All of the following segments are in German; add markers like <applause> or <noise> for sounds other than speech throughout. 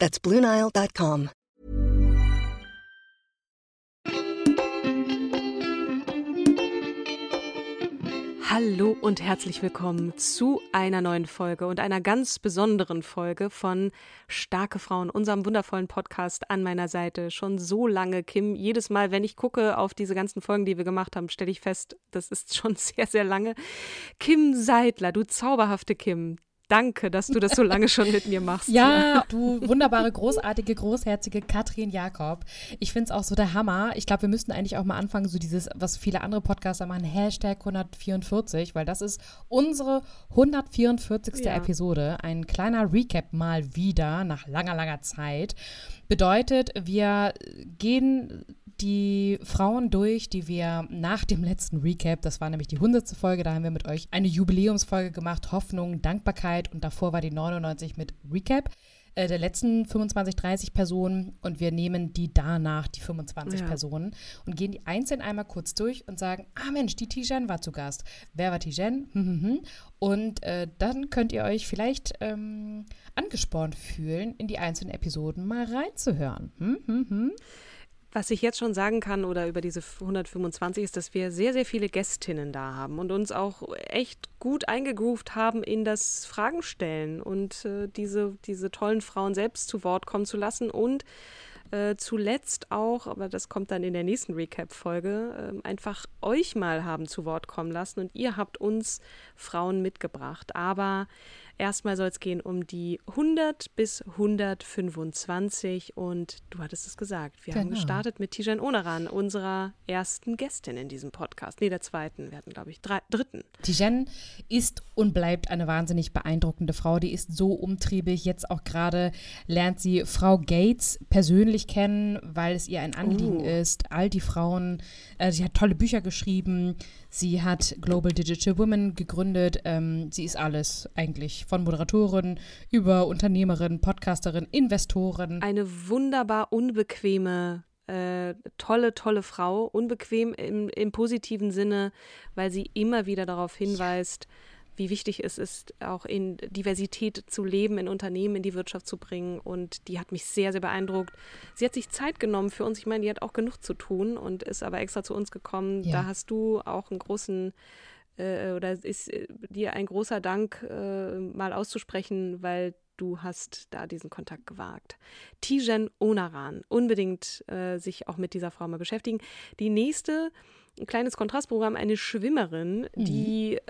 That's BlueNile.com. Hallo und herzlich willkommen zu einer neuen Folge und einer ganz besonderen Folge von Starke Frauen, unserem wundervollen Podcast an meiner Seite. Schon so lange, Kim. Jedes Mal, wenn ich gucke auf diese ganzen Folgen, die wir gemacht haben, stelle ich fest, das ist schon <laughs> sehr, sehr lange. Kim Seidler, du zauberhafte Kim, Danke, dass du das so lange schon mit mir machst. Ja, du wunderbare, großartige, großherzige Katrin Jakob. Ich finde es auch so der Hammer. Ich glaube, wir müssten eigentlich auch mal anfangen, so dieses, was viele andere Podcaster machen, Hashtag 144, weil das ist unsere 144. Ja. Episode. Ein kleiner Recap mal wieder nach langer, langer Zeit. Bedeutet, wir gehen die Frauen durch, die wir nach dem letzten Recap, das war nämlich die 100. Folge, da haben wir mit euch eine Jubiläumsfolge gemacht, Hoffnung, Dankbarkeit und davor war die 99 mit Recap äh, der letzten 25, 30 Personen und wir nehmen die danach, die 25 ja. Personen und gehen die einzeln einmal kurz durch und sagen, ah Mensch, die Tijen war zu Gast. Wer war Tijen? Hm, hm, hm. Und äh, dann könnt ihr euch vielleicht ähm, angespornt fühlen, in die einzelnen Episoden mal reinzuhören. Hm, hm, hm. Was ich jetzt schon sagen kann oder über diese 125 ist, dass wir sehr, sehr viele Gästinnen da haben und uns auch echt gut eingegroovt haben in das Fragenstellen und äh, diese, diese tollen Frauen selbst zu Wort kommen zu lassen und äh, zuletzt auch, aber das kommt dann in der nächsten Recap-Folge, äh, einfach euch mal haben zu Wort kommen lassen und ihr habt uns Frauen mitgebracht. Aber Erstmal soll es gehen um die 100 bis 125 und du hattest es gesagt, wir genau. haben gestartet mit Tijan Onaran, unserer ersten Gästin in diesem Podcast. Nee, der zweiten, wir hatten glaube ich drei, dritten. Tijan ist und bleibt eine wahnsinnig beeindruckende Frau, die ist so umtriebig. Jetzt auch gerade lernt sie Frau Gates persönlich kennen, weil es ihr ein Anliegen uh. ist, all die Frauen, äh, sie hat tolle Bücher geschrieben, Sie hat Global Digital Women gegründet. Ähm, sie ist alles eigentlich von Moderatorin über Unternehmerin, Podcasterin, Investorin. Eine wunderbar unbequeme äh, tolle, tolle Frau, unbequem im, im, positiven Sinne, weil sie immer wieder darauf hinweist, wie wichtig es ist, auch in Diversität zu leben, in Unternehmen, in die Wirtschaft zu bringen. Und die hat mich sehr, sehr beeindruckt. Sie hat sich Zeit genommen für uns. Ich meine, die hat auch genug zu tun und ist aber extra zu uns gekommen. Ja. Da hast du auch einen großen äh, oder ist äh, dir ein großer Dank äh, mal auszusprechen, weil du hast da diesen Kontakt gewagt. Tijen Onaran, unbedingt äh, sich auch mit dieser Frau mal beschäftigen. Die nächste ein kleines Kontrastprogramm, eine Schwimmerin, mhm. die äh,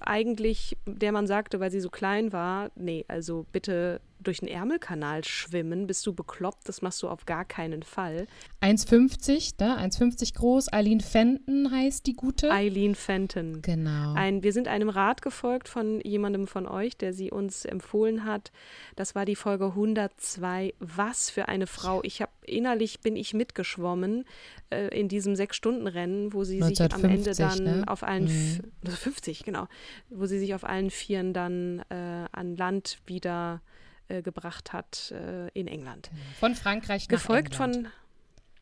eigentlich, der man sagte, weil sie so klein war, nee, also bitte durch den Ärmelkanal schwimmen. Bist du bekloppt? Das machst du auf gar keinen Fall. 1,50, da, 1,50 groß. Eileen Fenton heißt die gute. Eileen Fenton. Genau. Ein, wir sind einem Rat gefolgt von jemandem von euch, der sie uns empfohlen hat. Das war die Folge 102. Was für eine Frau. Ich habe innerlich bin ich mitgeschwommen äh, in diesem Sechs-Stunden-Rennen, wo sie 1950, sich am Ende dann ne? auf allen mhm. 50, genau, wo sie sich auf allen Vieren dann äh, an Land wieder äh, gebracht hat äh, in England. Genau. Von Frankreich nach Gefolgt England. von,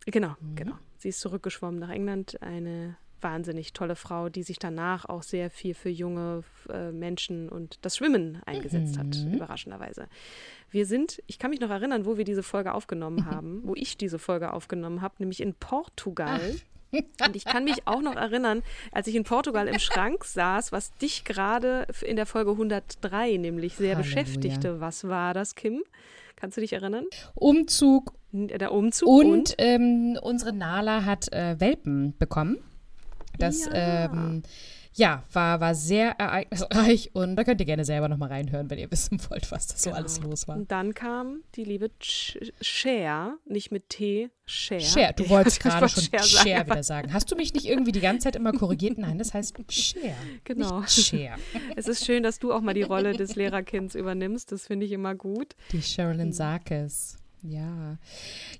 genau, mhm. genau. Sie ist zurückgeschwommen nach England, eine wahnsinnig tolle Frau, die sich danach auch sehr viel für junge äh, Menschen und das Schwimmen eingesetzt mhm. hat, überraschenderweise. Wir sind, ich kann mich noch erinnern, wo wir diese Folge aufgenommen <laughs> haben, wo ich diese Folge aufgenommen habe, nämlich in Portugal. Ach. Und ich kann mich auch noch erinnern, als ich in Portugal im Schrank saß, was dich gerade in der Folge 103 nämlich sehr Halleluja. beschäftigte. Was war das, Kim? Kannst du dich erinnern? Umzug Der Umzug. Und, und? Ähm, unsere Nala hat äh, Welpen bekommen. Das Ja. ähm, ja, war, war sehr ereignisreich und da könnt ihr gerne selber nochmal reinhören, wenn ihr wissen wollt, was da so Genau. alles los war. Und dann kam die liebe Ch- Cher, nicht mit T, Cher. Cher, du <laughs> wolltest wollte gerade schon Cher Cher, sagen. wieder sagen. Hast du mich nicht irgendwie die ganze Zeit immer korrigiert? Nein, das heißt Cher. Genau. Nicht Cher. <laughs> Es ist schön, dass du auch mal die Rolle des Lehrerkinds übernimmst. Das finde ich immer gut. Die Sherilyn Sarkis. Ja.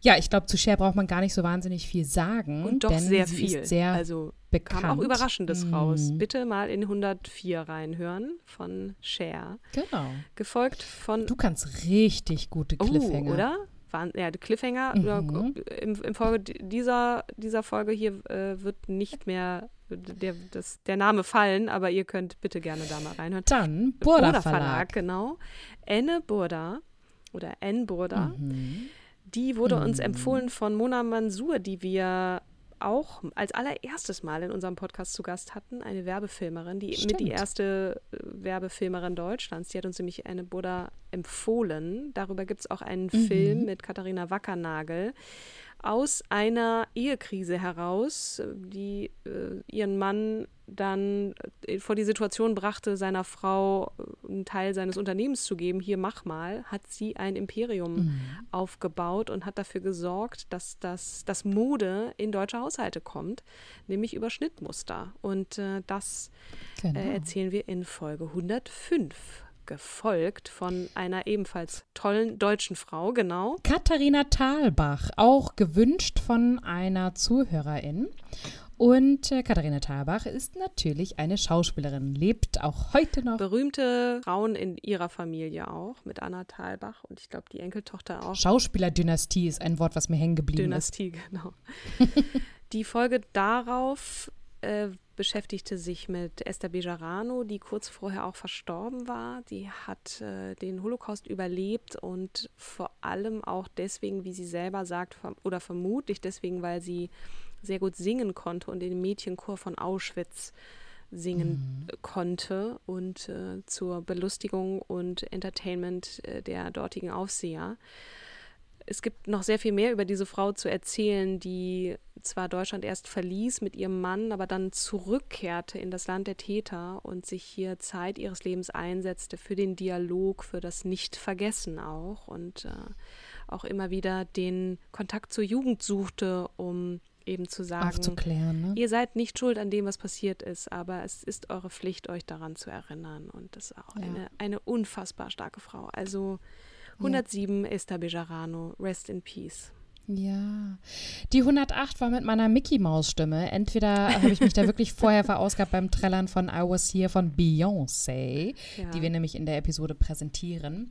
Ja, ich glaube, zu Cher braucht man gar nicht so wahnsinnig viel sagen. Und doch denn sehr sie viel. Ist sehr also bekannt. kam auch Überraschendes raus. Mhm. Bitte mal in 104 reinhören von Cher. Genau. Gefolgt von Du kannst richtig gute Cliffhanger. Oh, oder? Waren, ja, Cliffhanger. Mhm. Im, Im Folge dieser, dieser Folge hier äh, wird nicht mehr der, das, der Name fallen, aber ihr könnt bitte gerne da mal reinhören. Dann Burda, Burda Verlag. genau. Enne Burda oder N Burda. Mhm. Die wurde uns empfohlen von Mona Mansour, die wir auch als allererstes Mal in unserem Podcast zu Gast hatten, eine Werbefilmerin, die mit die Stimmt. erste äh, Werbefilmerin Deutschlands. Die hat uns nämlich eine Buddha empfohlen. Darüber gibt es auch einen Film mit Katharina Wackernagel aus einer Ehekrise heraus, die äh, ihren Mann dann äh, vor die Situation brachte, seiner Frau äh, einen Teil seines Unternehmens zu geben. Hier mach mal, hat sie ein Imperium aufgebaut und hat dafür gesorgt, dass das, das Mode in deutsche Haushalte kommt, nämlich über Schnittmuster. Und äh, das Genau. äh, erzählen wir in Folge 105, gefolgt von einer ebenfalls tollen deutschen Frau, genau. Katharina Thalbach, auch gewünscht von einer Zuhörerin. Und äh, Katharina Thalbach ist natürlich eine Schauspielerin, lebt auch heute noch. Berühmte Frauen in ihrer Familie auch, mit Anna Thalbach und ich glaube die Enkeltochter auch. Schauspielerdynastie ist ein Wort, was mir hängen geblieben Dynastie, <laughs> genau. die Folge darauf äh, beschäftigte sich mit Esther Bejarano, die kurz vorher auch verstorben war. Die hat äh, den Holocaust überlebt und vor allem auch deswegen, wie sie selber sagt, verm oder vermutlich deswegen, weil sie sehr gut singen konnte und in dem Mädchenchor von Auschwitz singen äh, konnte und äh, zur Belustigung und Entertainment äh, der dortigen Aufseher es gibt noch sehr viel mehr über diese Frau zu erzählen, die zwar Deutschland erst verließ mit ihrem Mann, aber dann zurückkehrte in das Land der Täter und sich hier Zeit ihres Lebens einsetzte für den Dialog, für das Nicht-Vergessen auch und äh, auch immer wieder den Kontakt zur Jugend suchte, um eben zu sagen, ne? ihr seid nicht schuld an dem, was passiert ist, aber es ist eure Pflicht, euch daran zu erinnern. Und das ist auch Ja. eine, eine unfassbar starke Frau. Also 107 Esther Bejarano, rest in peace. Ja. Die 108 war mit meiner Mickey-Maus-Stimme. Entweder habe ich mich da wirklich <laughs> vorher verausgabt beim Trällern von I Was Here von Beyoncé, Ja. die wir nämlich in der Episode präsentieren.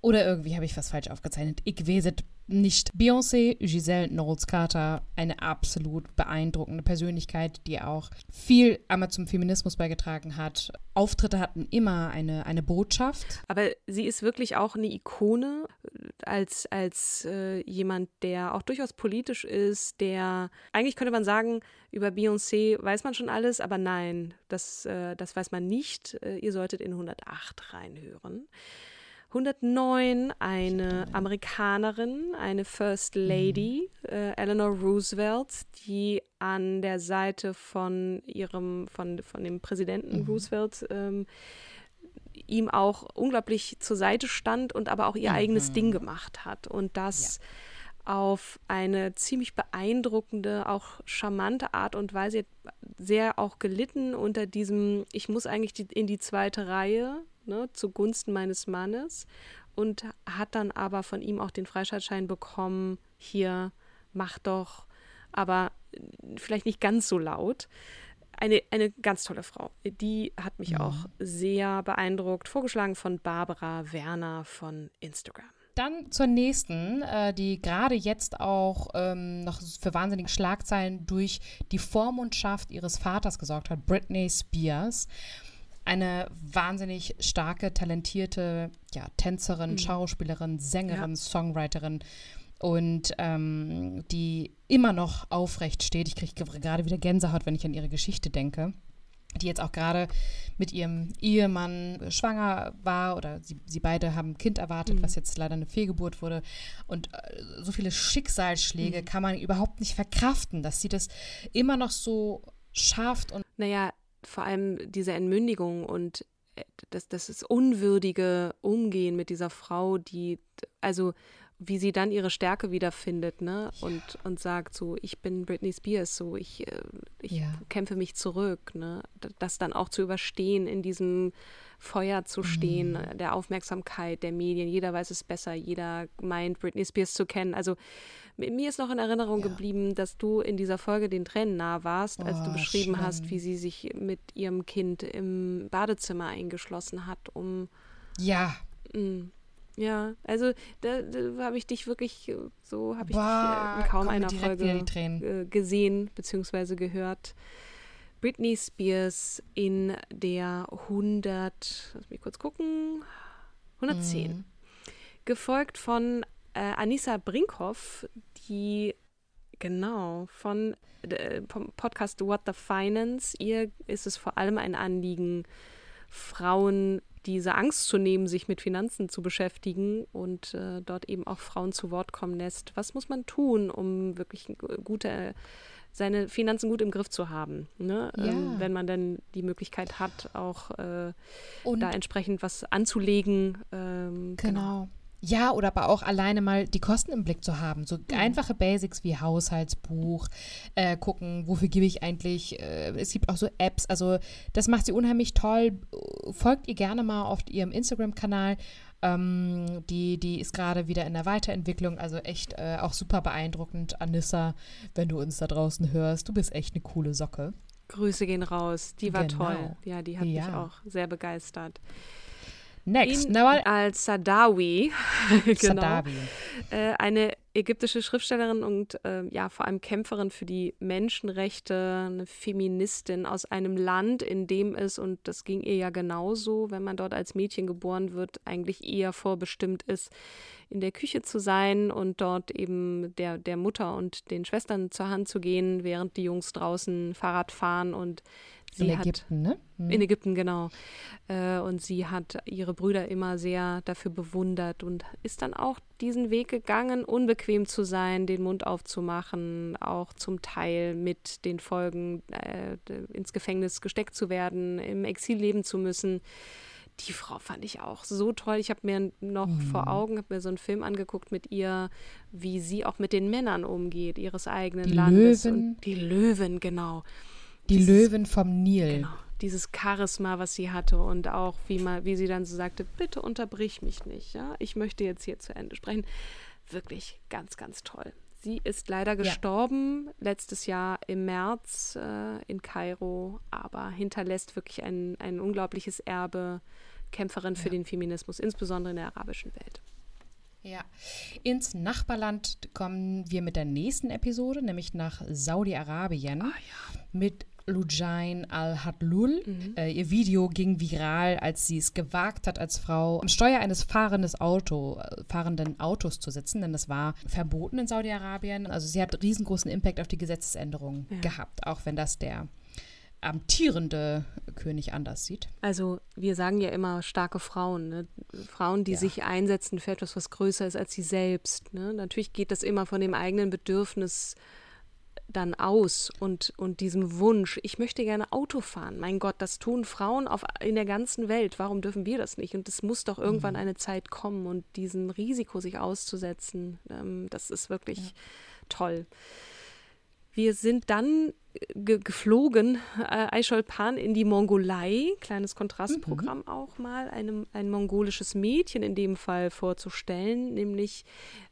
Oder irgendwie habe ich was falsch aufgezeichnet. Ich weiß es nicht. Beyoncé, Giselle Knowles Carter, eine absolut beeindruckende Persönlichkeit, die auch viel einmal zum Feminismus beigetragen hat. Auftritte hatten immer eine, eine Botschaft. Aber sie ist wirklich auch eine Ikone äh, als, als äh, jemand, der auch durchaus politisch ist, der eigentlich könnte man sagen, über Beyoncé weiß man schon alles, aber nein, das, äh, das weiß man nicht. Äh, ihr solltet in 108 reinhören. 109 eine Amerikanerin, eine First Lady, äh, Eleanor Roosevelt, die an der Seite von ihrem, von, von dem Präsidenten Roosevelt ähm, ihm auch unglaublich zur Seite stand und aber auch ihr eigenes Ding gemacht hat. Und das auf eine ziemlich beeindruckende, auch charmante Art und Weise. Sehr auch gelitten unter diesem, ich muss eigentlich die, in die zweite Reihe, ne, zugunsten meines Mannes. Und hat dann aber von ihm auch den Freischaltschein bekommen, hier, mach doch, aber vielleicht nicht ganz so laut eine, eine ganz tolle Frau. Die hat mich auch sehr beeindruckt. Vorgeschlagen von Barbara Werner von Instagram. Dann zur nächsten, äh, die gerade jetzt auch ähm, noch für wahnsinnige Schlagzeilen durch die Vormundschaft ihres Vaters gesorgt hat, Britney Spears. Eine wahnsinnig starke, talentierte ja, Tänzerin, Schauspielerin, Sängerin, Songwriterin und ähm, die immer noch aufrecht steht. Ich kriege gerade wieder Gänsehaut, wenn ich an ihre Geschichte denke. die jetzt auch gerade mit ihrem Ehemann schwanger war oder sie, sie beide haben ein Kind erwartet, mhm. was jetzt leider eine Fehlgeburt wurde. Und äh, so viele Schicksalsschläge mhm. kann man überhaupt nicht verkraften, dass sie das immer noch so schafft und. Naja, vor allem diese Entmündigung und äh, das, das ist unwürdige Umgehen mit dieser Frau, die, also wie sie dann ihre Stärke wiederfindet, ne? Ja. Und, und sagt so, ich bin Britney Spears, so ich, äh, ich ja. kämpfe mich zurück, ne? Das dann auch zu überstehen, in diesem Feuer zu stehen, mhm. der Aufmerksamkeit der Medien. Jeder weiß es besser, jeder meint, Britney Spears zu kennen. Also mir ist noch in Erinnerung ja. geblieben, dass du in dieser Folge den Tränen nah warst, als oh, du beschrieben schlimm. hast, wie sie sich mit ihrem Kind im Badezimmer eingeschlossen hat, um ja. Mh, mm, ja, also da, da habe ich dich wirklich, äh, so habe ich Boah, dich äh, in kaum einer Folge äh, gesehen bzw. gehört. Britney Spears in der 100, lass mich kurz gucken, 110. Mhm. Gefolgt von äh, Anissa Brinkhoff, die genau von äh, vom Podcast What the Finance. Ihr ist es vor allem ein Anliegen, Frauen diese Angst zu nehmen, sich mit Finanzen zu beschäftigen und äh, dort eben auch Frauen zu Wort kommen lässt. Was muss man tun, um wirklich gute, seine Finanzen gut im Griff zu haben? Ne? Ja. Ähm, wenn man dann die Möglichkeit hat, auch äh, da entsprechend was anzulegen. Ähm, genau. genau. Ja, oder aber auch alleine mal die Kosten im Blick zu haben. So mhm. einfache Basics wie Haushaltsbuch, äh, gucken, wofür gebe ich eigentlich. Äh, es gibt auch so Apps, also das macht sie unheimlich toll. Folgt ihr gerne mal auf ihrem Instagram-Kanal. Ähm, die, die ist gerade wieder in der Weiterentwicklung, also echt äh, auch super beeindruckend. Anissa, wenn du uns da draußen hörst, du bist echt eine coole Socke. Grüße gehen raus, die war genau. toll. Ja, die hat ja. mich auch sehr begeistert. Next. Ihn als Sadawi, <laughs> genau. Äh, eine ägyptische Schriftstellerin und äh, ja vor allem Kämpferin für die Menschenrechte, eine Feministin aus einem Land, in dem es, und das ging ihr ja genauso, wenn man dort als Mädchen geboren wird, eigentlich eher vorbestimmt ist, in der Küche zu sein und dort eben der, der Mutter und den Schwestern zur Hand zu gehen, während die Jungs draußen Fahrrad fahren und Sie in Ägypten, ne? Mhm. In Ägypten, genau. Äh, und sie hat ihre Brüder immer sehr dafür bewundert und ist dann auch diesen Weg gegangen, unbequem zu sein, den Mund aufzumachen, auch zum Teil mit den Folgen äh, ins Gefängnis gesteckt zu werden, im Exil leben zu müssen. Die Frau fand ich auch so toll. Ich habe mir noch mhm. vor Augen, habe mir so einen Film angeguckt mit ihr, wie sie auch mit den Männern umgeht, ihres eigenen die Landes. Löwen. Und die Löwen, genau. Die dieses, Löwen vom Nil. Genau, dieses Charisma, was sie hatte und auch wie, mal, wie sie dann so sagte, bitte unterbrich mich nicht, ja, ich möchte jetzt hier zu Ende sprechen. Wirklich ganz, ganz toll. Sie ist leider gestorben ja. letztes Jahr im März äh, in Kairo, aber hinterlässt wirklich ein, ein unglaubliches Erbe, Kämpferin ja. für den Feminismus, insbesondere in der arabischen Welt. Ja, ins Nachbarland kommen wir mit der nächsten Episode, nämlich nach Saudi-Arabien ah, ja. mit Lujain Al-Hadlul. Mhm. Äh, ihr Video ging viral, als sie es gewagt hat, als Frau am Steuer eines fahrendes Auto, äh, fahrenden Autos zu sitzen, denn das war verboten in Saudi-Arabien. Also sie hat riesengroßen Impact auf die Gesetzesänderung ja. gehabt, auch wenn das der amtierende König anders sieht. Also wir sagen ja immer starke Frauen, ne? Frauen, die ja. sich einsetzen für etwas, was größer ist als sie selbst. Ne? Natürlich geht das immer von dem eigenen Bedürfnis dann aus und, und diesem Wunsch, ich möchte gerne Auto fahren. Mein Gott, das tun Frauen auf, in der ganzen Welt. Warum dürfen wir das nicht? Und es muss doch irgendwann mhm. eine Zeit kommen und diesem Risiko sich auszusetzen, ähm, das ist wirklich ja. toll. Wir sind dann ge geflogen, äh, Aisholpan in die Mongolei, kleines Kontrastprogramm mhm. auch mal, einem, ein mongolisches Mädchen in dem Fall vorzustellen, nämlich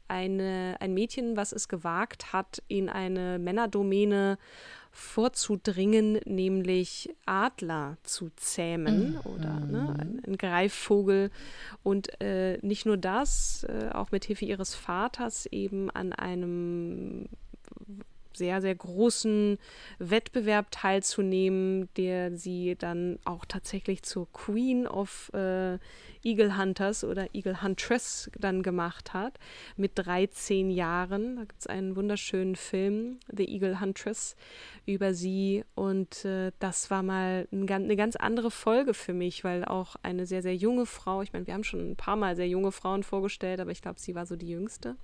eine, ein Mädchen, was es gewagt hat, in eine Männerdomäne vorzudringen, nämlich Adler zu zähmen mhm. oder ne, ein, ein, Greifvogel. Und äh, nicht nur das, äh, auch mit Hilfe ihres Vaters eben an einem sehr, sehr großen Wettbewerb teilzunehmen, der sie dann auch tatsächlich zur Queen of äh, Eagle Hunters oder Eagle Huntress dann gemacht hat, mit 13 Jahren. Da gibt es einen wunderschönen Film, The Eagle Huntress, über sie. Und äh, das war mal ein, eine ganz andere Folge für mich, weil auch eine sehr, sehr junge Frau, ich meine, wir haben schon ein paar Mal sehr junge Frauen vorgestellt, aber ich glaube, sie war so die jüngste.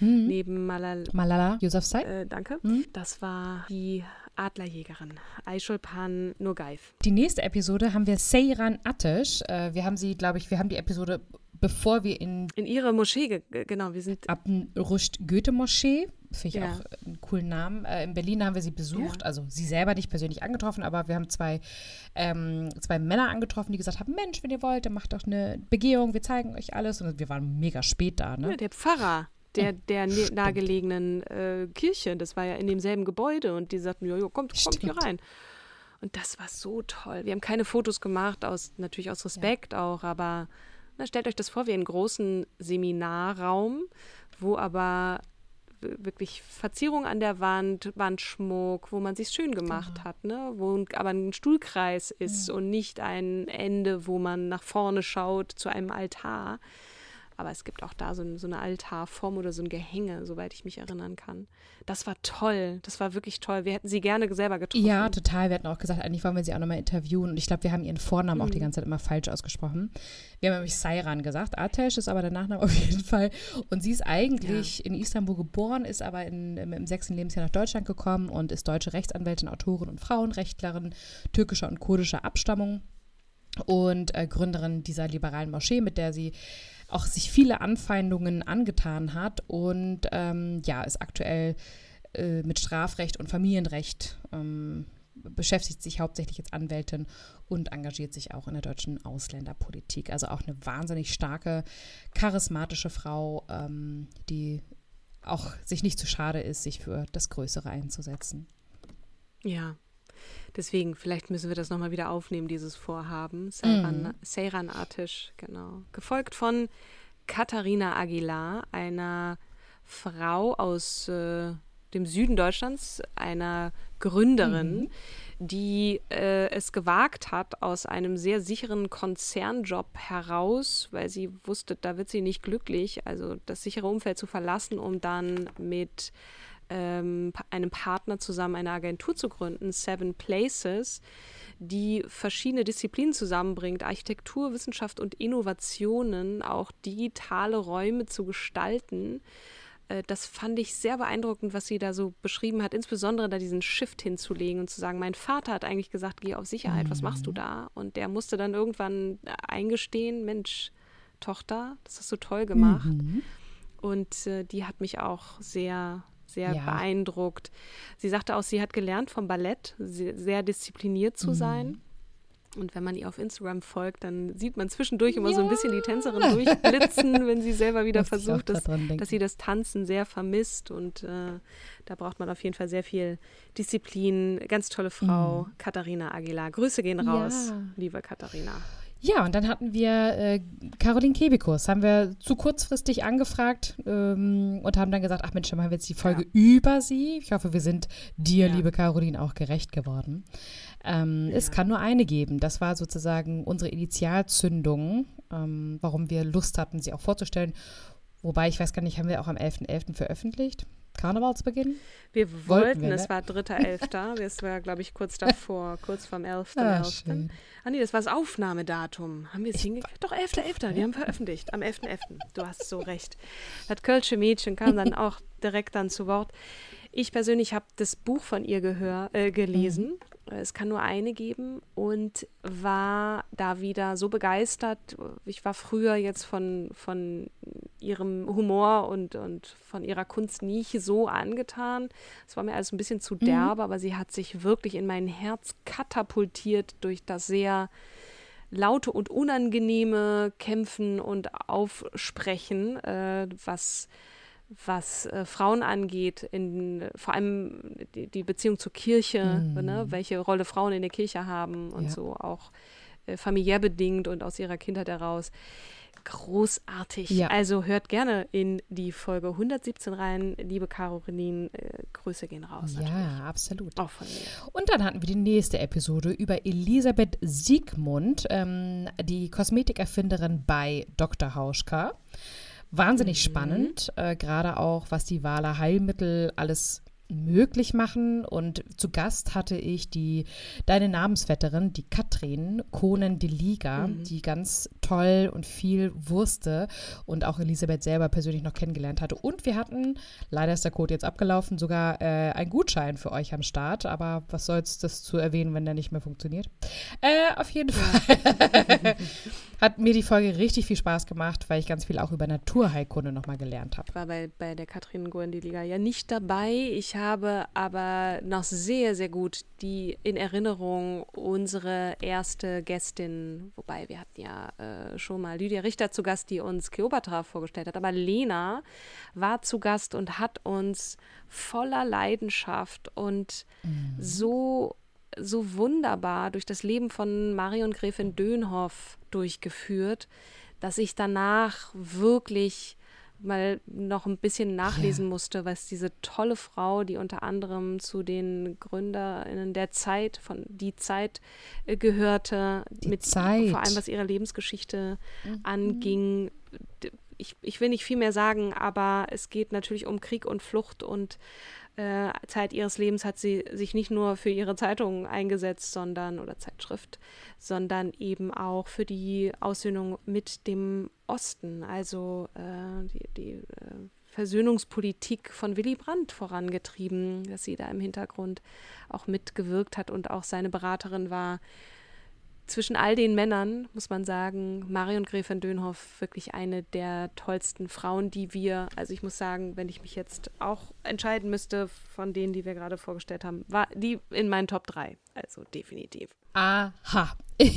Mhm. Neben Malala, Malala Yousafzai. Äh, danke. Mhm. Das war die Adlerjägerin, Aishulpan Nurgaif. Die nächste Episode haben wir Seyran Atesh. Äh, wir haben sie, glaube ich, wir haben die Episode bevor wir in in ihre Moschee genau wir sind ab Rusht Goethe Moschee finde ich ja. auch einen coolen Namen äh, in Berlin haben wir sie besucht ja. also sie selber nicht persönlich angetroffen aber wir haben zwei ähm, zwei Männer angetroffen die gesagt haben Mensch wenn ihr wollt dann macht doch eine Begehung wir zeigen euch alles und wir waren mega spät da ne ja, der Pfarrer der, der nahegelegenen äh, Kirche. Das war ja in demselben Gebäude und die sagten, ja kommt, kommt hier rein. Und das war so toll. Wir haben keine Fotos gemacht, aus, natürlich aus Respekt ja. auch, aber na, stellt euch das vor wie einen großen Seminarraum, wo aber wirklich Verzierung an der Wand, Wandschmuck, wo man sich schön gemacht genau. hat, ne? wo aber ein Stuhlkreis ist ja. und nicht ein Ende, wo man nach vorne schaut zu einem Altar. Aber es gibt auch da so, so, eine Altarform oder so ein Gehänge, soweit ich mich erinnern kann. Das war toll. Das war wirklich toll. Wir hätten sie gerne selber getroffen. Ja, total. Wir hatten auch gesagt, eigentlich wollen wir sie auch nochmal interviewen. Und ich glaube, wir haben ihren Vornamen mhm. auch die mhm. ganze Zeit immer falsch ausgesprochen. Wir haben nämlich Sairan gesagt. Atesh ist aber der Nachname <laughs> auf jeden Fall. Und sie ist eigentlich ja. in Istanbul geboren, ist aber in, im, im sechsten Lebensjahr nach Deutschland gekommen und ist deutsche Rechtsanwältin, Autorin und Frauenrechtlerin türkischer und kurdischer Abstammung und äh, Gründerin dieser liberalen Moschee, mit der sie auch sich viele Anfeindungen angetan hat und ähm, ja, ist aktuell äh, mit Strafrecht und Familienrecht ähm, beschäftigt sich hauptsächlich als Anwältin und engagiert sich auch in der deutschen Ausländerpolitik. Also auch eine wahnsinnig starke, charismatische Frau, ähm, die auch sich nicht zu schade ist, sich für das Größere einzusetzen. Ja, Deswegen, vielleicht müssen wir das nochmal wieder aufnehmen, dieses Vorhaben. Seyran, mm. Seyran Atisch, genau. Gefolgt von Katharina Aguilar, einer Frau aus äh, dem Süden Deutschlands, einer Gründerin, mhm. die äh, es gewagt hat, aus einem sehr sicheren Konzernjob heraus, weil sie wusste, da wird sie nicht glücklich, also das sichere Umfeld zu verlassen, um dann mit ähm, einem Partner zusammen eine Agentur zu gründen, Seven Places, die verschiedene Disziplinen zusammenbringt, Architektur, Wissenschaft und Innovationen, auch digitale Räume zu gestalten. Äh, das fand ich sehr beeindruckend, was sie da so beschrieben hat, insbesondere da diesen Shift hinzulegen und zu sagen, mein Vater hat eigentlich gesagt, geh auf Sicherheit, mhm. was machst du mhm. da? Und der musste dann irgendwann eingestehen, Mensch, Tochter, das hast du toll gemacht. Mhm. Und äh, die hat mich auch sehr sehr ja. beeindruckt. Sie sagte auch, sie hat gelernt vom Ballett, sehr diszipliniert zu mhm. sein. Und wenn man ihr auf Instagram folgt, dann sieht man zwischendurch immer ja. so ein bisschen die Tänzerin durchblitzen, <laughs> wenn sie selber wieder Muss versucht, dass, dass, sie das Tanzen sehr vermisst. Und äh, da braucht man auf jeden Fall sehr viel Disziplin. Ganz tolle Frau, mhm. Katharina Aguilar. Grüße gehen raus, ja. liebe Katharina. Ja, und dann hatten wir äh, Caroline Kebekus, haben wir zu kurzfristig angefragt ähm, und haben dann gesagt, ach Mensch, dann machen wir jetzt die Folge ja. über sie. Ich hoffe, wir sind dir, ja. liebe Caroline, auch gerecht geworden. Ähm, ja. Es kann nur eine geben. Das war sozusagen unsere Initialzündung, ähm, warum wir Lust hatten, sie auch vorzustellen. Wobei, ich weiß gar nicht, haben wir auch am 11.11. .11. veröffentlicht? Karnevalsbeginn? Wir wollten, wollten wir, ne? es war 3.11. das <laughs> war, glaube ich, kurz davor, kurz vom 11.11. Ah, 11. ah, nee, das war das Aufnahmedatum. Haben wir es hingekriegt? Doch, 11.11. .11. Wir haben veröffentlicht, am 11.11. .11. Du hast so recht. Das Kölsche Mädchen kam dann <laughs> auch direkt dann zu Wort. Ich persönlich habe das Buch von ihr gehör, äh, gelesen. Mhm. Es kann nur eine geben und war da wieder so begeistert. Ich war früher jetzt von, von ihrem Humor und, und von ihrer Kunst nie so angetan. Es war mir alles ein bisschen zu mhm. derbe, mhm. aber sie hat sich wirklich in mein Herz katapultiert durch das sehr laute und unangenehme Kämpfen und Aufsprechen, äh, was was äh, Frauen angeht, in, vor allem die, die Beziehung zur Kirche, mm. ne, welche Rolle Frauen in der Kirche haben und ja. so auch äh, familiär bedingt und aus ihrer Kindheit heraus. Großartig. Ja. Also hört gerne in die Folge 117 rein. Liebe Caro Renin, äh, Grüße gehen raus. natürlich. Ja, absolut. Auch von mir. Und dann hatten wir die nächste Episode über Elisabeth Siegmund, ähm, die Kosmetikerfinderin bei Dr. Hauschka. Wahnsinnig spannend, äh, gerade auch, was die Wahler Heilmittel alles möglich machen. Und zu Gast hatte ich die deine Namensvetterin, die Katrin Kohnen de Liga, die ganz toll und viel wusste und auch Elisabeth selber persönlich noch kennengelernt hatte. Und wir hatten, leider ist der Code jetzt abgelaufen, sogar äh, einen Gutschein für euch am Start. Aber was soll's das zu erwähnen, wenn der nicht mehr funktioniert? Äh, auf jeden Fall <laughs> hat mir die Folge richtig viel Spaß gemacht, weil ich ganz viel auch über Naturheilkunde nochmal gelernt habe. Ich war bei, bei der Katrin Goendiliga ja nicht dabei. Ich habe aber noch sehr, sehr gut die in Erinnerung unsere erste Gästin, wobei wir hatten ja äh, schon mal Lydia Richter zu Gast, die uns Kleopatra vorgestellt hat. Aber Lena war zu Gast und hat uns voller Leidenschaft und so so wunderbar durch das Leben von Marion Gräfin Dönhoff durchgeführt, dass ich danach wirklich mal noch ein bisschen nachlesen musste, was diese tolle Frau, die unter anderem zu den GründerInnen der Zeit, von die Zeit äh, gehörte, mit Zeit. vor allem was ihre Lebensgeschichte anging. D- Ich, ich will nicht viel mehr sagen, aber es geht natürlich um Krieg und Flucht und äh, Zeit ihres Lebens hat sie sich nicht nur für ihre Zeitung eingesetzt, sondern oder Zeitschrift, sondern eben auch für die Aussöhnung mit dem Osten, also äh, die, die äh, Versöhnungspolitik von Willy Brandt vorangetrieben, dass sie da im Hintergrund auch mitgewirkt hat und auch seine Beraterin war. Zwischen all den Männern muss man sagen, Marion Gräfin Dönhoff wirklich eine der tollsten Frauen, die wir, also ich muss sagen, wenn ich mich jetzt auch entscheiden müsste von denen, die wir gerade vorgestellt haben, war die in meinen Top 3. Also definitiv. Aha. <laughs>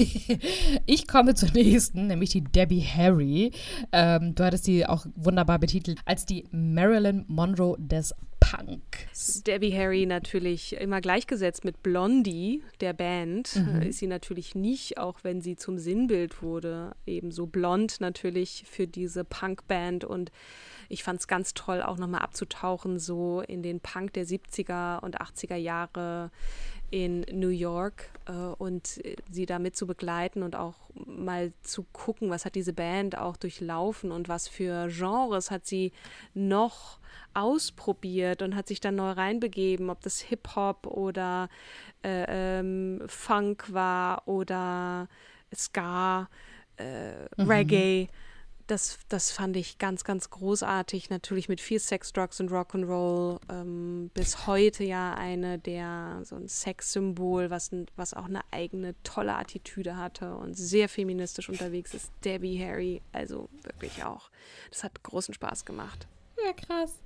Ich komme zur nächsten, nämlich die Debbie Harry. Ähm, du hattest sie auch wunderbar betitelt als die Marilyn Monroe des Punks. Debbie Harry natürlich immer gleichgesetzt mit Blondie, der Band, äh, ist sie natürlich nicht, auch wenn sie zum Sinnbild wurde, ebenso blond natürlich für diese Punkband und ich fand es ganz toll, auch nochmal abzutauchen, so in den Punk der 70er und 80er Jahre in New York äh, und äh, sie damit zu begleiten und auch mal zu gucken, was hat diese Band auch durchlaufen und was für Genres hat sie noch ausprobiert und hat sich dann neu reinbegeben, ob das Hip-Hop oder äh, ähm, Funk war oder Ska, äh, Reggae. Das, das fand ich ganz, ganz großartig. Natürlich mit viel Sex, Drugs und Rock'n'Roll. Ähm, bis heute ja eine der, so ein Sexsymbol, was, was auch eine eigene tolle Attitüde hatte und sehr feministisch unterwegs ist. Debbie Harry, also wirklich auch. Das hat großen Spaß gemacht. Ja, krass.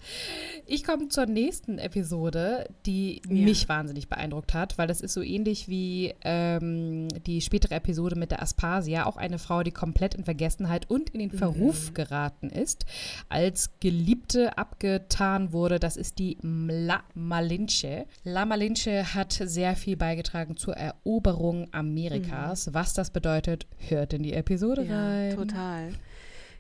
Ich komme zur nächsten Episode, die mich wahnsinnig beeindruckt hat, weil das ist so ähnlich wie ähm, die spätere Episode mit der Aspasia, auch eine Frau, die komplett in Vergessenheit und in den Verruf geraten ist, als Geliebte abgetan wurde. Das ist die La Malinche. La Malinche hat sehr viel beigetragen zur Eroberung Amerikas. Was das bedeutet, hört in die Episode rein. total.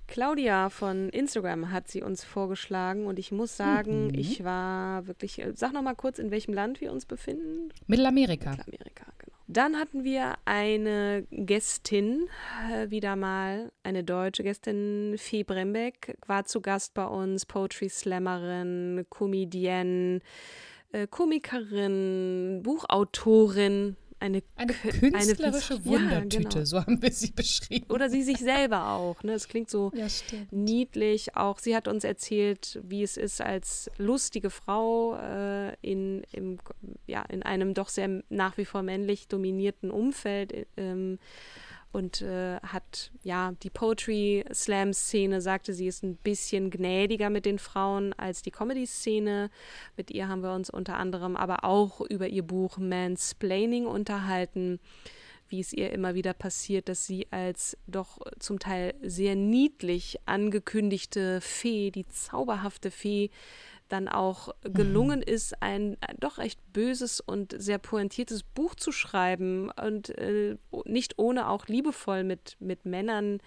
Claudia von Instagram hat sie uns vorgeschlagen und ich muss sagen, ich war wirklich, äh, sag noch mal kurz, in welchem Land wir uns befinden. Mittelamerika. Mittelamerika, genau. Dann hatten wir eine Gästin, äh, wieder mal eine deutsche Gästin, Fee Brembeck, war zu Gast bei uns, Poetry Slammerin, Comedienne, äh, Komikerin, Buchautorin, eine, Eine Kü- künstlerische Ja, Wundertüte, genau. so haben wir sie beschrieben. Oder sie sich selber auch. Ne? Es klingt so <laughs> Ja, niedlich. Auch sie hat uns erzählt, wie es ist als lustige Frau äh, in, im, ja, in einem doch sehr nach wie vor männlich dominierten Umfeld. äh, Ähm, und äh, hat ja die Poetry Slam Szene sagte sie ist ein bisschen gnädiger mit den Frauen als die Comedy Szene. Mit ihr haben wir uns unter anderem aber auch über ihr Buch Mansplaining unterhalten wie es ihr immer wieder passiert, dass sie als doch zum Teil sehr niedlich angekündigte Fee, die zauberhafte Fee, dann auch gelungen ist, ein äh, doch recht böses und sehr pointiertes Buch zu schreiben und äh, nicht ohne auch liebevoll mit, mit Männern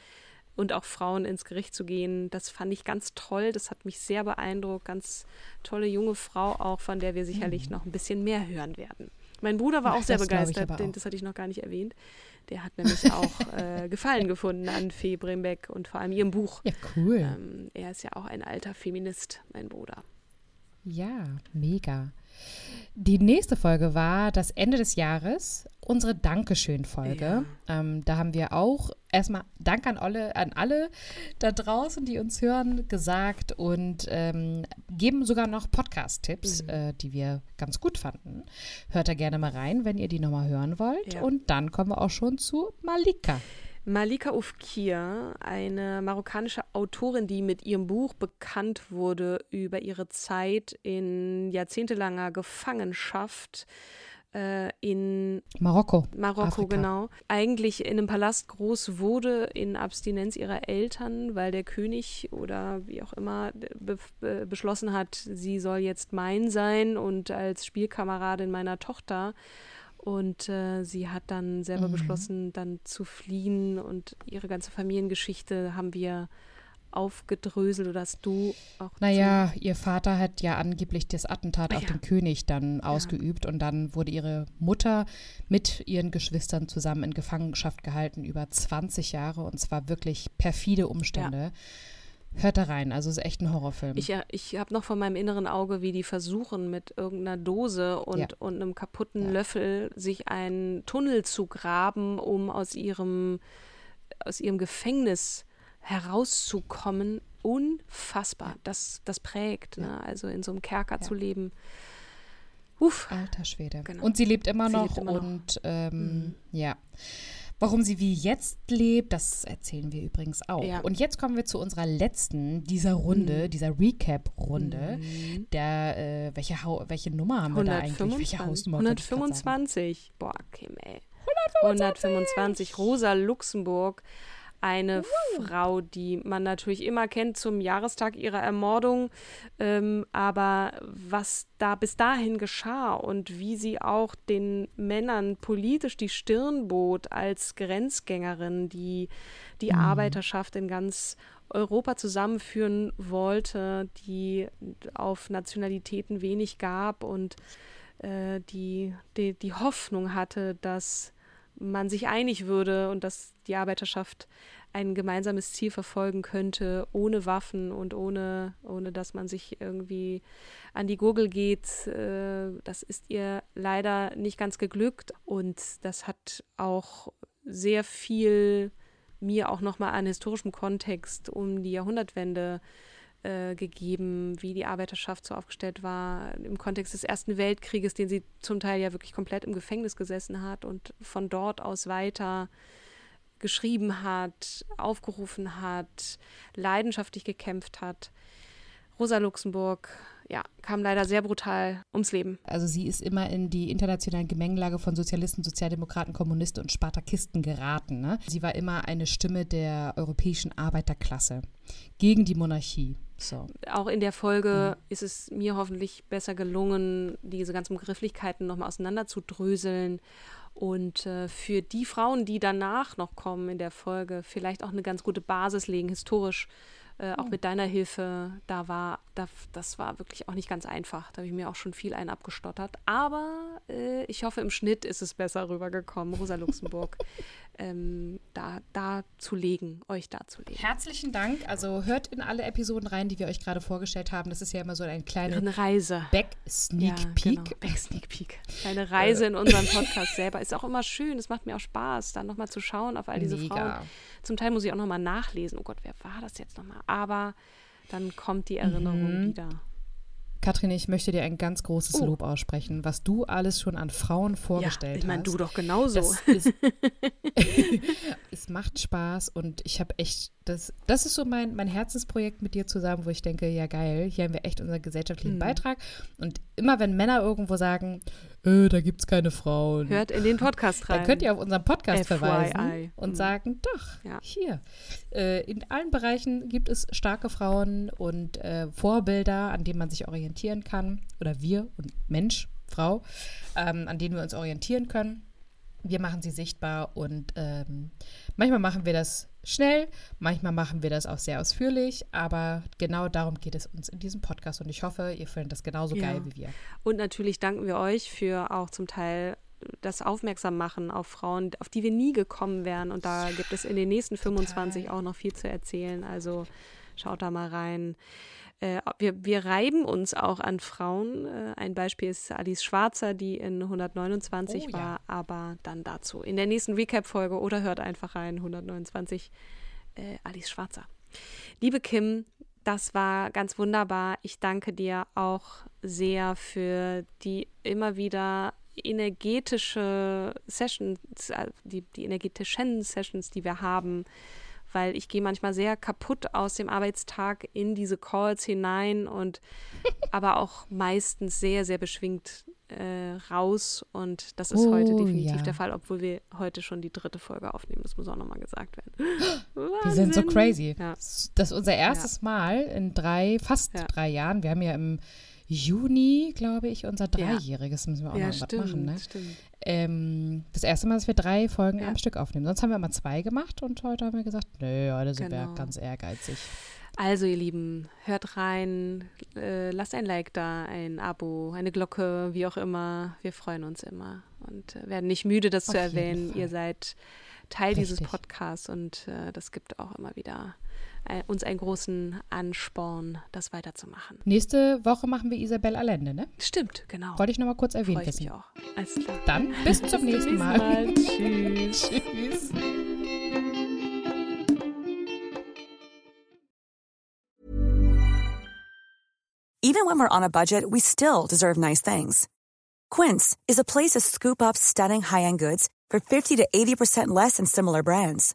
und auch Frauen ins Gericht zu gehen. Das fand ich ganz toll. Das hat mich sehr beeindruckt. Ganz tolle junge Frau auch, von der wir sicherlich mhm. noch ein bisschen mehr hören werden. Mein Bruder war auch sehr begeistert, auch. das hatte ich noch gar nicht erwähnt. Der hat nämlich auch <laughs> äh, Gefallen gefunden an Fee Brembeck und vor allem ihrem Buch. Ja, cool. Ähm, er ist ja auch ein alter Feminist, mein Bruder. Ja, mega. Die nächste Folge war das Ende des Jahres, unsere Dankeschön-Folge. Ja. Ähm, da haben wir auch erstmal Dank an alle, an alle da draußen, die uns hören, gesagt und ähm, geben sogar noch Podcast-Tipps, mhm. äh, die wir ganz gut fanden. Hört da gerne mal rein, wenn ihr die nochmal hören wollt. Ja. Und dann kommen wir auch schon zu Malika. Malika Ufkir, eine marokkanische Autorin, die mit ihrem Buch bekannt wurde über ihre Zeit in jahrzehntelanger Gefangenschaft äh, in Marokko. Marokko, Afrika. genau. Eigentlich in einem Palast groß wurde, in Abstinenz ihrer Eltern, weil der König oder wie auch immer be be beschlossen hat, sie soll jetzt mein sein und als Spielkameradin meiner Tochter. Und äh, sie hat dann selber mhm. beschlossen, dann zu fliehen und ihre ganze Familiengeschichte haben wir aufgedröselt oder hast du auch. Naja, ihr Vater hat ja angeblich das Attentat ah, auf ja. den König dann ausgeübt und dann wurde ihre Mutter mit ihren Geschwistern zusammen in Gefangenschaft gehalten über 20 Jahre und zwar wirklich perfide Umstände. Ja. Hört da rein, also es ist echt ein Horrorfilm. Ich, ich habe noch vor meinem inneren Auge, wie die versuchen, mit irgendeiner Dose und, ja. und einem kaputten ja. Löffel sich einen Tunnel zu graben, um aus ihrem, aus ihrem Gefängnis herauszukommen. Unfassbar. Das, das prägt, ne? also in so einem Kerker zu leben. Uff. Alter Schwede. Genau. Und sie lebt immer sie noch lebt immer und noch. Ähm, mhm. ja. Warum sie wie jetzt lebt, das erzählen wir übrigens auch. Ja. Und jetzt kommen wir zu unserer letzten dieser Runde, mhm. dieser Recap-Runde. Mhm. Der, äh, welche, welche Nummer haben wir da eigentlich? Welche Hausnummer? 125. Boah, Kim, ey. 125. 125. Rosa Luxemburg eine uh. Frau, die man natürlich immer kennt zum Jahrestag ihrer Ermordung. Ähm, aber was da bis dahin geschah und wie sie auch den Männern politisch die Stirn bot als Grenzgängerin, die die mhm. Arbeiterschaft in ganz Europa zusammenführen wollte, die auf Nationalitäten wenig gab und äh, die, die die Hoffnung hatte, dass man sich einig würde und dass die Arbeiterschaft ein gemeinsames Ziel verfolgen könnte, ohne Waffen und ohne, ohne dass man sich irgendwie an die Gurgel geht. Äh, das ist ihr leider nicht ganz geglückt und das hat auch sehr viel mir auch nochmal an historischem Kontext um die Jahrhundertwende äh, gegeben, wie die Arbeiterschaft so aufgestellt war im Kontext des Ersten Weltkrieges, den sie zum Teil ja wirklich komplett im Gefängnis gesessen hat und von dort aus weiter geschrieben hat, aufgerufen hat, leidenschaftlich gekämpft hat. Rosa Luxemburg, ja, kam leider sehr brutal ums Leben. Also sie ist immer in die internationalen Gemengelage von Sozialisten, Sozialdemokraten, Kommunisten und Spartakisten geraten. Ne? Sie war immer eine Stimme der europäischen Arbeiterklasse gegen die Monarchie. So. Auch in der Folge mhm. ist es mir hoffentlich besser gelungen, diese ganzen Begrifflichkeiten nochmal auseinanderzudröseln und äh, für die Frauen, die danach noch kommen in der Folge, vielleicht auch eine ganz gute Basis legen, historisch äh, auch mit deiner Hilfe, da war, da, das war wirklich auch nicht ganz einfach. Da habe ich mir auch schon viel ein abgestottert. Aber äh, ich hoffe, im Schnitt ist es besser rübergekommen, Rosa Luxemburg, <laughs> ähm, da, da zu legen, euch da zu legen. Herzlichen Dank. Also hört in alle Episoden rein, die wir euch gerade vorgestellt haben. Das ist ja immer so eine kleine eine Reise. Back-Sneak ja, Peek. Genau. Back-Sneak Peek. Eine Reise in unserem Podcast selber. Ist auch immer schön. Es macht mir auch Spaß, dann nochmal zu schauen auf all diese Mega. Frauen zum Teil muss ich auch nochmal nachlesen. Oh Gott, wer war das jetzt nochmal? Aber dann kommt die Erinnerung mhm. wieder. Katrin, ich möchte dir ein ganz großes oh. Lob aussprechen, was du alles schon an Frauen vorgestellt ja, ich mein, hast. Ich meine, du doch genauso. Ist, <laughs> es macht Spaß und ich habe echt, das, das ist so mein, mein Herzensprojekt mit dir zusammen, wo ich denke, ja geil, hier haben wir echt unseren gesellschaftlichen mhm. Beitrag. Und immer wenn Männer irgendwo sagen, äh, da gibt es keine Frauen. Hört in den <laughs> Podcast rein. Dann könnt ihr auf unseren Podcast FYI. verweisen und mhm. sagen, doch, ja. hier. Äh, in allen Bereichen gibt es starke Frauen und äh, Vorbilder, an denen man sich orientieren kann. Oder wir und Mensch, Frau, ähm, an denen wir uns orientieren können. Wir machen sie sichtbar und ähm, manchmal machen wir das schnell, manchmal machen wir das auch sehr ausführlich, aber genau darum geht es uns in diesem Podcast und ich hoffe, ihr findet das genauso ja. geil wie wir. Und natürlich danken wir euch für auch zum Teil das Aufmerksam machen auf Frauen, auf die wir nie gekommen wären. Und da gibt es in den nächsten 25 Total. auch noch viel zu erzählen. Also schaut da mal rein. Äh, wir, wir reiben uns auch an Frauen. Äh, ein Beispiel ist Alice Schwarzer, die in 129 oh, war, ja. aber dann dazu in der nächsten Recap-Folge oder hört einfach rein, 129 äh, Alice Schwarzer. Liebe Kim, das war ganz wunderbar. Ich danke dir auch sehr für die immer wieder energetische Sessions, äh, die, die energetischen Sessions, die wir haben weil ich gehe manchmal sehr kaputt aus dem Arbeitstag in diese Calls hinein und <laughs> aber auch meistens sehr, sehr beschwingt äh, raus und das ist oh, heute definitiv ja. der Fall, obwohl wir heute schon die dritte Folge aufnehmen. Das muss auch nochmal gesagt werden. <gasps> wir sind so crazy. Ja. Das ist unser erstes ja. Mal in drei, fast drei Jahren. Wir haben ja im Juni, glaube ich, unser Dreijähriges. Müssen wir auch noch stimmt, was machen. Ne? Stimmt ähm, das erste Mal, dass wir drei Folgen ja. am Stück aufnehmen. Sonst haben wir immer zwei gemacht und heute haben wir gesagt, nö, heute sind genau. wir ganz ehrgeizig. Also ihr Lieben, hört rein, äh, lasst ein Like da, ein Abo, eine Glocke, wie auch immer. Wir freuen uns immer und äh, werden nicht müde, das Auf zu erwähnen. Ihr seid Teil Richtig. dieses Podcasts und äh, das gibt auch immer wieder äh, uns einen großen Ansporn, das weiterzumachen. Nächste Woche machen wir Isabel Allende, ne? Stimmt, genau. Wollte ich nochmal kurz erwähnen wissen. Ich auch. Alles klar. Dann bis zum <laughs> bis nächsten Mal. Mal. <laughs> Tschüss. Tschüss. Even when we're on a budget, we still deserve nice things. Quince is a place to scoop up stunning high-end goods for 50 to 80% less than similar brands.